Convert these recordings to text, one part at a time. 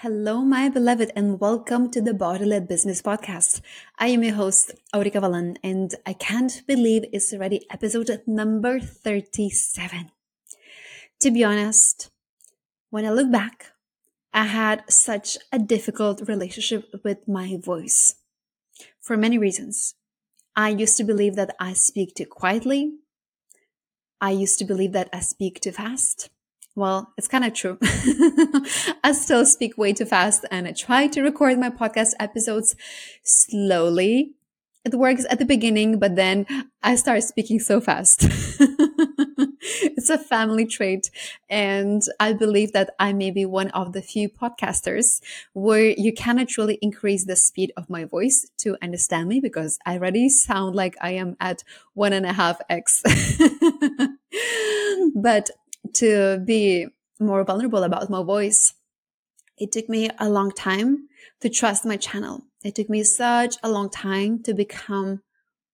Hello, my beloved, and welcome to the Body Led Business Podcast. I am your host, Aurika Valan, and I can't believe it's already episode number 37. To be honest, when I look back, I had such a difficult relationship with my voice for many reasons. I used to believe that I speak too quietly. I used to believe that I speak too fast. Well, it's kind of true. I still speak way too fast and I try to record my podcast episodes slowly. It works at the beginning, but then I start speaking so fast. it's a family trait. And I believe that I may be one of the few podcasters where you cannot really increase the speed of my voice to understand me because I already sound like I am at one and a half X. but to be more vulnerable about my voice. It took me a long time to trust my channel. It took me such a long time to become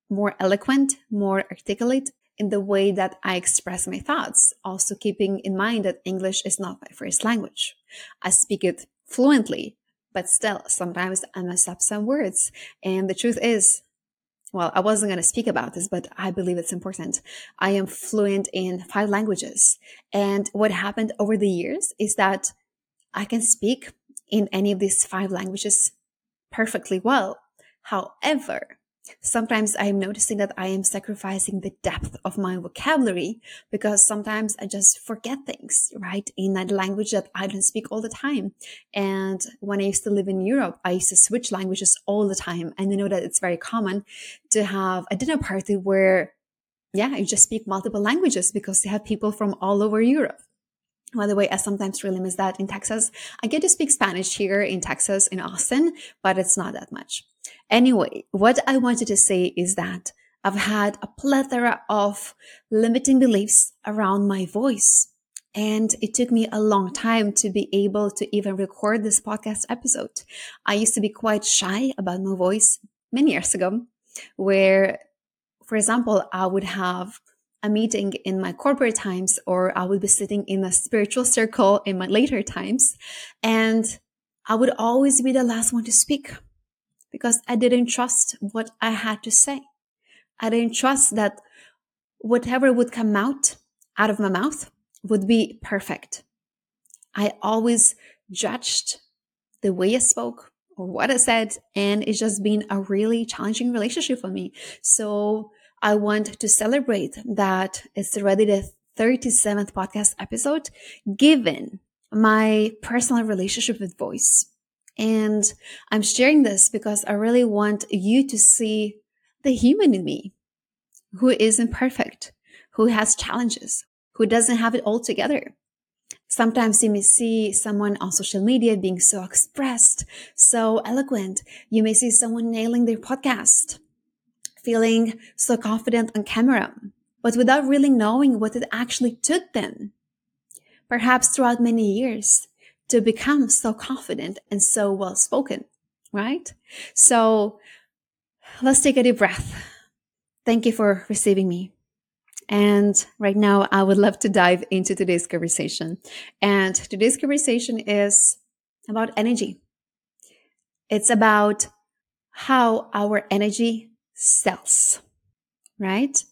more eloquent, more articulate in the way that I express my thoughts. Also keeping in mind that English is not my first language. I speak it fluently, but still sometimes I mess up some words. And the truth is well, I wasn't going to speak about this, but I believe it's important. I am fluent in five languages. And what happened over the years is that I can speak in any of these five languages perfectly well. However, Sometimes I'm noticing that I am sacrificing the depth of my vocabulary because sometimes I just forget things, right? In a language that I don't speak all the time. And when I used to live in Europe, I used to switch languages all the time. And I know that it's very common to have a dinner party where, yeah, you just speak multiple languages because you have people from all over Europe. By the way, I sometimes really miss that in Texas. I get to speak Spanish here in Texas, in Austin, but it's not that much. Anyway, what I wanted to say is that I've had a plethora of limiting beliefs around my voice. And it took me a long time to be able to even record this podcast episode. I used to be quite shy about my voice many years ago, where, for example, I would have a meeting in my corporate times or I would be sitting in a spiritual circle in my later times and I would always be the last one to speak because I didn't trust what I had to say. I didn't trust that whatever would come out out of my mouth would be perfect. I always judged the way I spoke or what I said, and it's just been a really challenging relationship for me. So I want to celebrate that it's already the 37th podcast episode, given my personal relationship with voice. And I'm sharing this because I really want you to see the human in me who is imperfect, who has challenges, who doesn't have it all together. Sometimes you may see someone on social media being so expressed, so eloquent. You may see someone nailing their podcast feeling so confident on camera, but without really knowing what it actually took them, perhaps throughout many years, to become so confident and so well spoken, right? So let's take a deep breath. Thank you for receiving me. And right now, I would love to dive into today's conversation. And today's conversation is about energy. It's about how our energy sells, right?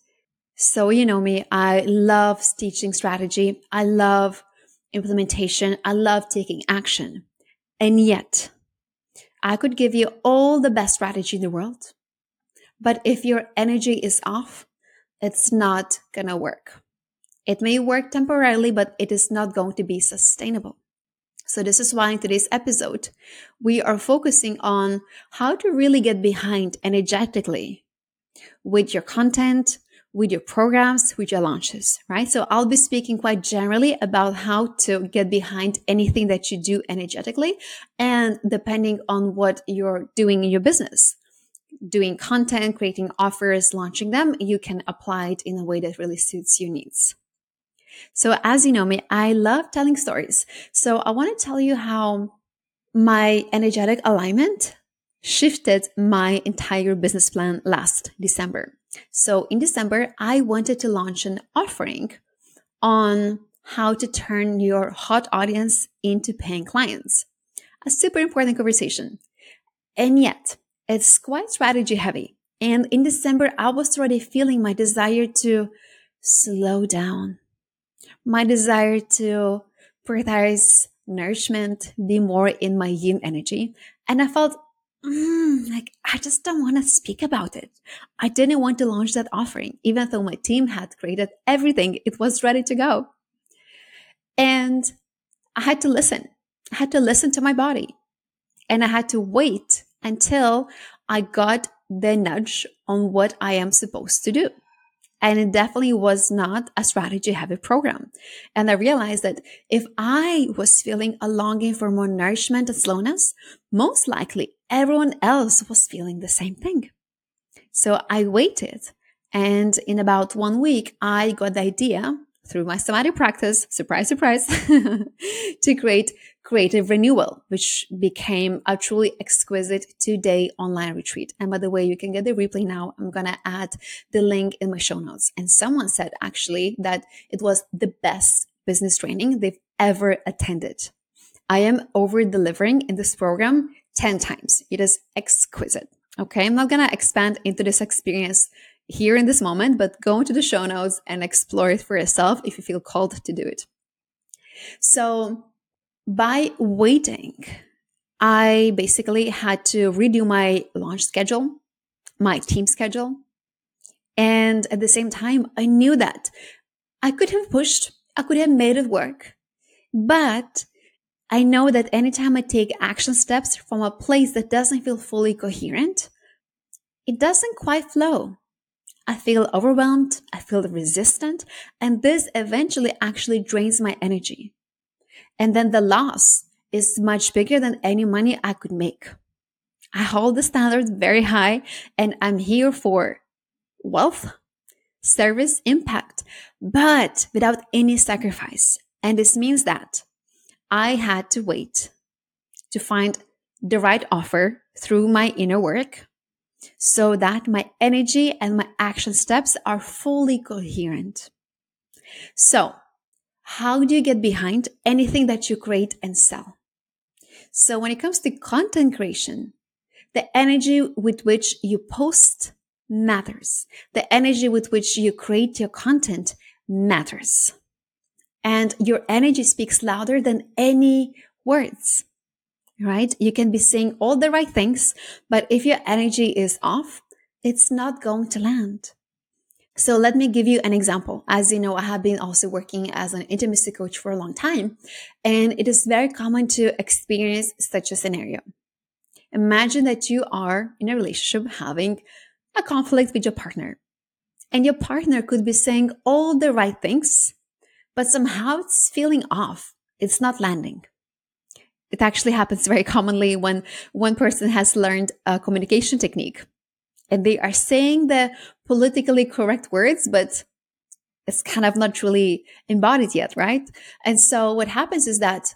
So, you know me, I love teaching strategy. I love implementation. I love taking action. And yet, I could give you all the best strategy in the world. But if your energy is off, it's not gonna work. It may work temporarily, but it is not going to be sustainable. So this is why in today's episode, we are focusing on how to really get behind energetically with your content, with your programs, with your launches, right? So I'll be speaking quite generally about how to get behind anything that you do energetically and depending on what you're doing in your business. Doing content, creating offers, launching them, you can apply it in a way that really suits your needs. So as you know me, I love telling stories. So I want to tell you how my energetic alignment shifted my entire business plan last December. So in December, I wanted to launch an offering on how to turn your hot audience into paying clients. a super important conversation. And yet, it's quite strategy heavy. And in December, I was already feeling my desire to slow down, my desire to prioritize nourishment, be more in my yin energy. And I felt mm, like I just don't want to speak about it. I didn't want to launch that offering, even though my team had created everything, it was ready to go. And I had to listen. I had to listen to my body. And I had to wait until I got the nudge on what I am supposed to do. And it definitely was not a strategy heavy program. And I realized that if I was feeling a longing for more nourishment and slowness, most likely everyone else was feeling the same thing. So I waited. And in about one week, I got the idea through my somatic practice, surprise, surprise, to create creative renewal, which became a truly exquisite two day online retreat. And by the way, you can get the replay now. I'm going to add the link in my show notes. And someone said actually that it was the best business training they've ever attended. I am over delivering in this program 10 times. It is exquisite. Okay. I'm not going to expand into this experience here in this moment, but go into the show notes and explore it for yourself if you feel called to do it. So by waiting, I basically had to redo my launch schedule, my team schedule. And at the same time, I knew that I could have pushed, I could have made it work. But I know that anytime I take action steps from a place that doesn't feel fully coherent, it doesn't quite flow. I feel overwhelmed, I feel resistant, and this eventually actually drains my energy. And then the loss is much bigger than any money I could make. I hold the standards very high and I'm here for wealth, service, impact, but without any sacrifice. And this means that I had to wait to find the right offer through my inner work so that my energy and my action steps are fully coherent. So how do you get behind anything that you create and sell? So when it comes to content creation, the energy with which you post matters. The energy with which you create your content matters. And your energy speaks louder than any words, right? You can be saying all the right things, but if your energy is off, it's not going to land. So let me give you an example. As you know, I have been also working as an intimacy coach for a long time, and it is very common to experience such a scenario. Imagine that you are in a relationship having a conflict with your partner, and your partner could be saying all the right things, but somehow it's feeling off. It's not landing. It actually happens very commonly when one person has learned a communication technique and they are saying the politically correct words, but it's kind of not really embodied yet, right? And so what happens is that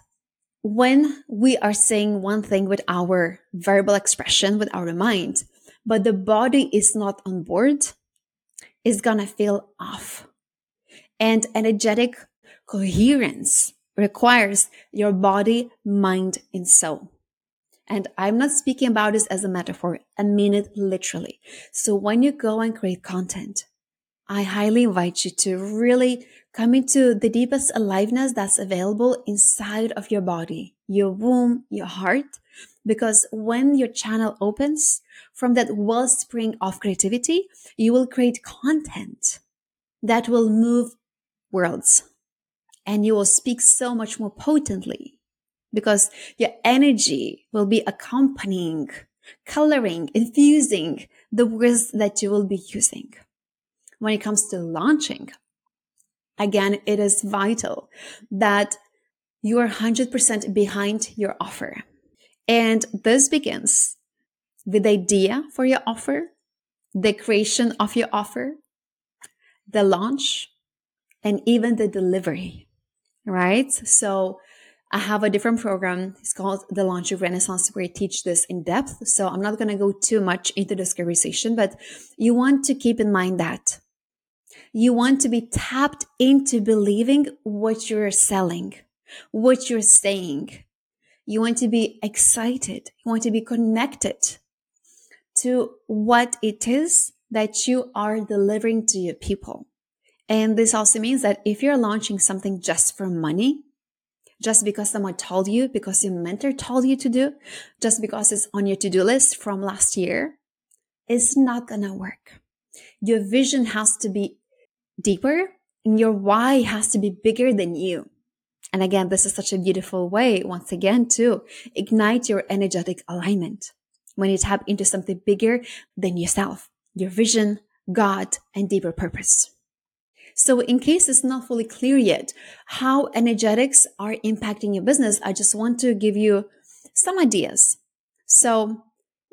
when we are saying one thing with our verbal expression, with our mind, but the body is not on board, it's gonna feel off. And energetic coherence requires your body, mind, and soul. And I'm not speaking about this as a metaphor. I mean it literally. So when you go and create content, I highly invite you to really come into the deepest aliveness that's available inside of your body, your womb, your heart. Because when your channel opens from that wellspring of creativity, you will create content that will move worlds and you will speak so much more potently because your energy will be accompanying, coloring, infusing the words that you will be using. When it comes to launching, again, it is vital that you are 100% behind your offer. And this begins with the idea for your offer, the creation of your offer, the launch, and even the delivery, right? So I have a different program. It's called the Launch of Renaissance where I teach this in depth. So I'm not going to go too much into this conversation, but you want to keep in mind that you want to be tapped into believing what you're selling, what you're saying. You want to be excited. You want to be connected to what it is that you are delivering to your people. And this also means that if you're launching something just for money, just because someone told you, because your mentor told you to do, just because it's on your to-do list from last year, it's not gonna work. Your vision has to be deeper and your why has to be bigger than you. And again, this is such a beautiful way, once again, to ignite your energetic alignment when you tap into something bigger than yourself, your vision, God, and deeper purpose. So in case it's not fully clear yet how energetics are impacting your business, I just want to give you some ideas. So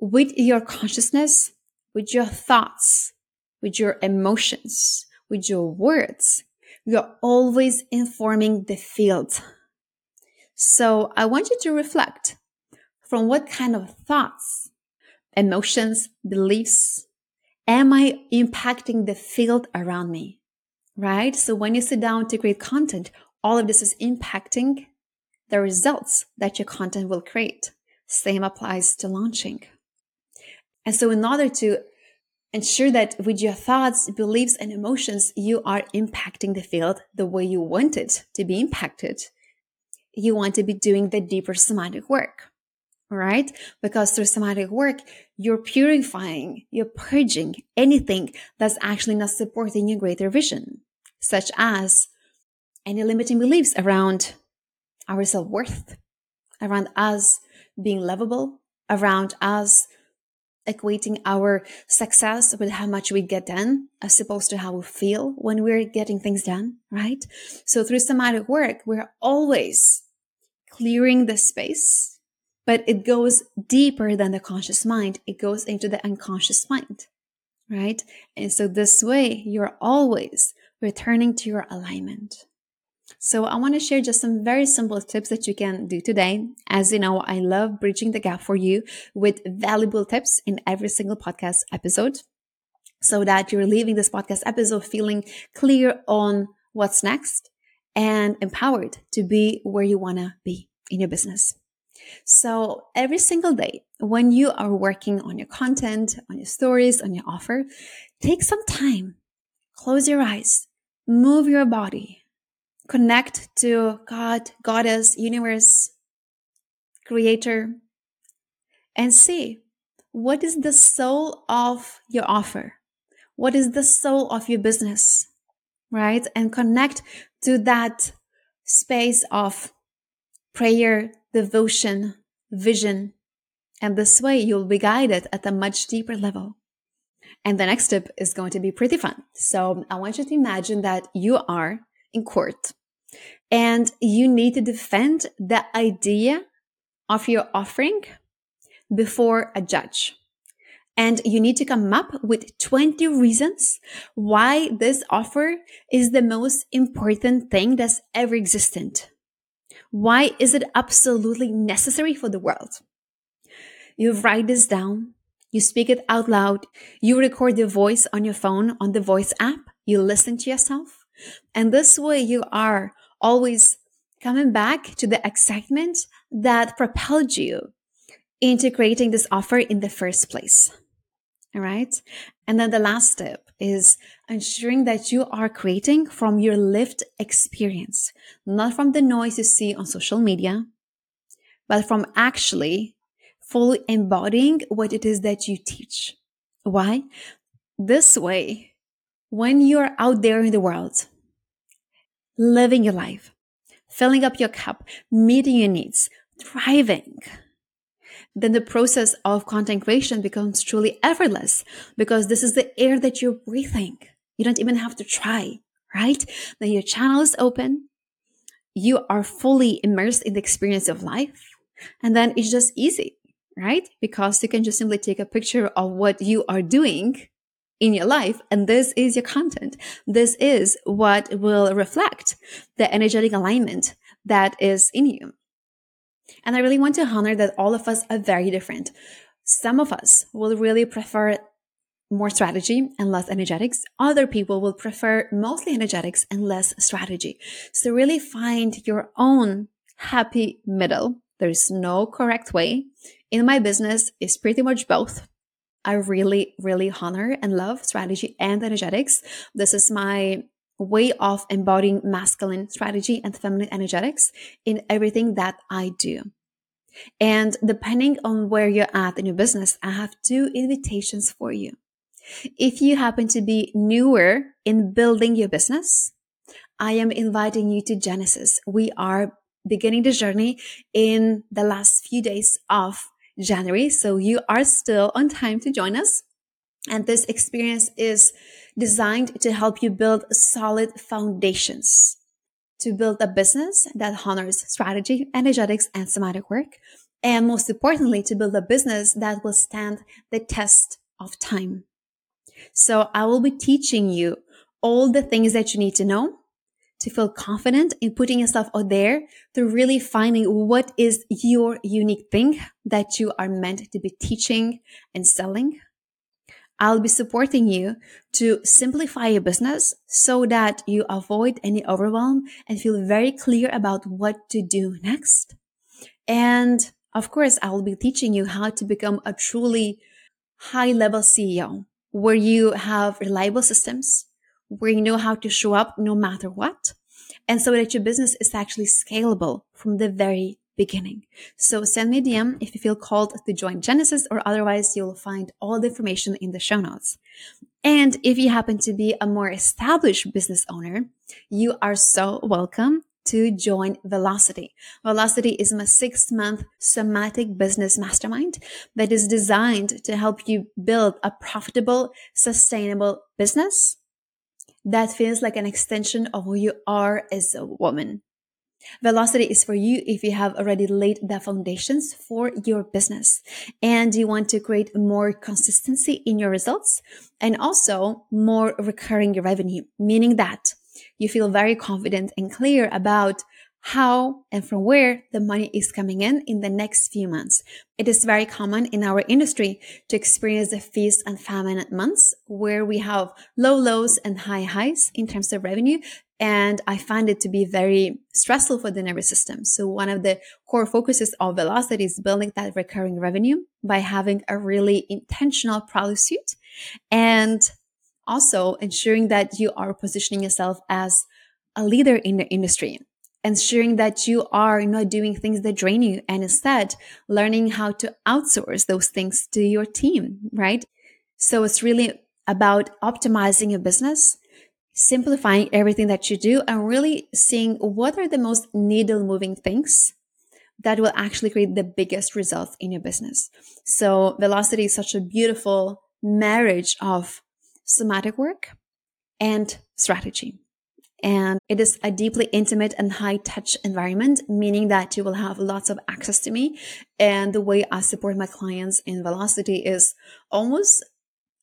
with your consciousness, with your thoughts, with your emotions, with your words, you're always informing the field. So I want you to reflect from what kind of thoughts, emotions, beliefs am I impacting the field around me? Right? So when you sit down to create content, all of this is impacting the results that your content will create. Same applies to launching. And so in order to ensure that with your thoughts, beliefs, and emotions, you are impacting the field the way you want it to be impacted. You want to be doing the deeper somatic work, right? Because through somatic work, you're purifying, you're purging anything that's actually not supporting your greater vision, such as any limiting beliefs around our self worth, around us being lovable, around us equating our success with how much we get done as opposed to how we feel when we're getting things done, right? So through somatic work, we're always clearing the space, but it goes deeper than the conscious mind. It goes into the unconscious mind, right? And so this way, you're always returning to your alignment. So I want to share just some very simple tips that you can do today. As you know, I love bridging the gap for you with valuable tips in every single podcast episode so that you're leaving this podcast episode feeling clear on what's next and empowered to be where you want to be in your business. So every single day when you are working on your content, on your stories, on your offer, take some time, close your eyes, move your body, connect to God, Goddess, universe, creator, and see what is the soul of your offer? What is the soul of your business? Right? And connect to that space of prayer, devotion, vision. And this way you'll be guided at a much deeper level. And the next tip is going to be pretty fun. So I want you to imagine that you are in court and you need to defend the idea of your offering before a judge. And you need to come up with 20 reasons why this offer is the most important thing that's ever existed. Why is it absolutely necessary for the world? You write this down. You speak it out loud. You record your voice on your phone on the voice app. You listen to yourself. And this way you are always coming back to the excitement that propelled you into creating this offer in the first place. All right. And then the last step is ensuring that you are creating from your lived experience, not from the noise you see on social media, but from actually fully embodying what it is that you teach. Why? This way, when you're out there in the world, living your life, filling up your cup, meeting your needs, thriving, then the process of content creation becomes truly effortless because this is the air that you're breathing. You don't even have to try, right? Then your channel is open. You are fully immersed in the experience of life. And then it's just easy, right? Because you can just simply take a picture of what you are doing in your life. And this is your content. This is what will reflect the energetic alignment that is in you. And I really want to honor that all of us are very different. Some of us will really prefer more strategy and less energetics. Other people will prefer mostly energetics and less strategy. So really find your own happy middle There is no correct way. In my business, it's pretty much both. I really, really honor and love strategy and energetics. This is my way of embodying masculine strategy and feminine energetics in everything that I do. And depending on where you're at in your business, I have two invitations for you. If you happen to be newer in building your business, I am inviting you to Genesis. We are beginning the journey in the last few days of January. So you are still on time to join us. And this experience is designed to help you build solid foundations to build a business that honors strategy, energetics, and somatic work. And most importantly, to build a business that will stand the test of time. So I will be teaching you all the things that you need to know to feel confident in putting yourself out there to really finding what is your unique thing that you are meant to be teaching and selling. I'll be supporting you to simplify your business so that you avoid any overwhelm and feel very clear about what to do next. And of course, I will be teaching you how to become a truly high level CEO where you have reliable systems, where you know how to show up no matter what, and so that your business is actually scalable from the very beginning. So send me a DM if you feel called to join Genesis, or otherwise you'll find all the information in the show notes. And if you happen to be a more established business owner, you are so welcome to join Velocity. Velocity is my six month somatic business mastermind that is designed to help you build a profitable, sustainable business that feels like an extension of who you are as a woman. Velocity is for you if you have already laid the foundations for your business and you want to create more consistency in your results and also more recurring revenue, meaning that you feel very confident and clear about how and from where the money is coming in in the next few months. It is very common in our industry to experience the feast and famine months where we have low lows and high highs in terms of revenue. And I find it to be very stressful for the nervous system. So one of the core focuses of Velocity is building that recurring revenue by having a really intentional product suite and also ensuring that you are positioning yourself as a leader in the industry ensuring that you are not doing things that drain you and instead learning how to outsource those things to your team, right? So it's really about optimizing your business, simplifying everything that you do and really seeing what are the most needle moving things that will actually create the biggest results in your business. So velocity is such a beautiful marriage of somatic work and strategy. And it is a deeply intimate and high touch environment, meaning that you will have lots of access to me. And the way I support my clients in Velocity is almost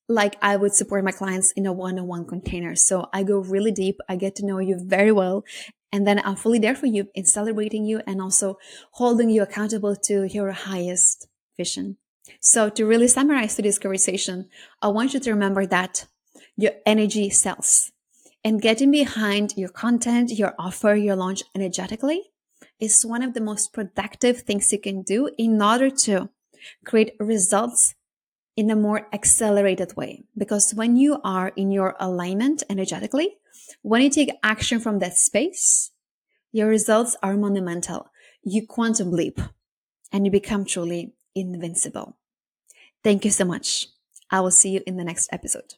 like I would support my clients in a one on one container. So I go really deep. I get to know you very well. And then I'm fully there for you in celebrating you and also holding you accountable to your highest vision. So to really summarize today's conversation, I want you to remember that your energy sells and getting behind your content, your offer, your launch energetically is one of the most productive things you can do in order to create results in a more accelerated way. Because when you are in your alignment energetically, when you take action from that space, your results are monumental. You quantum leap and you become truly invincible. Thank you so much. I will see you in the next episode.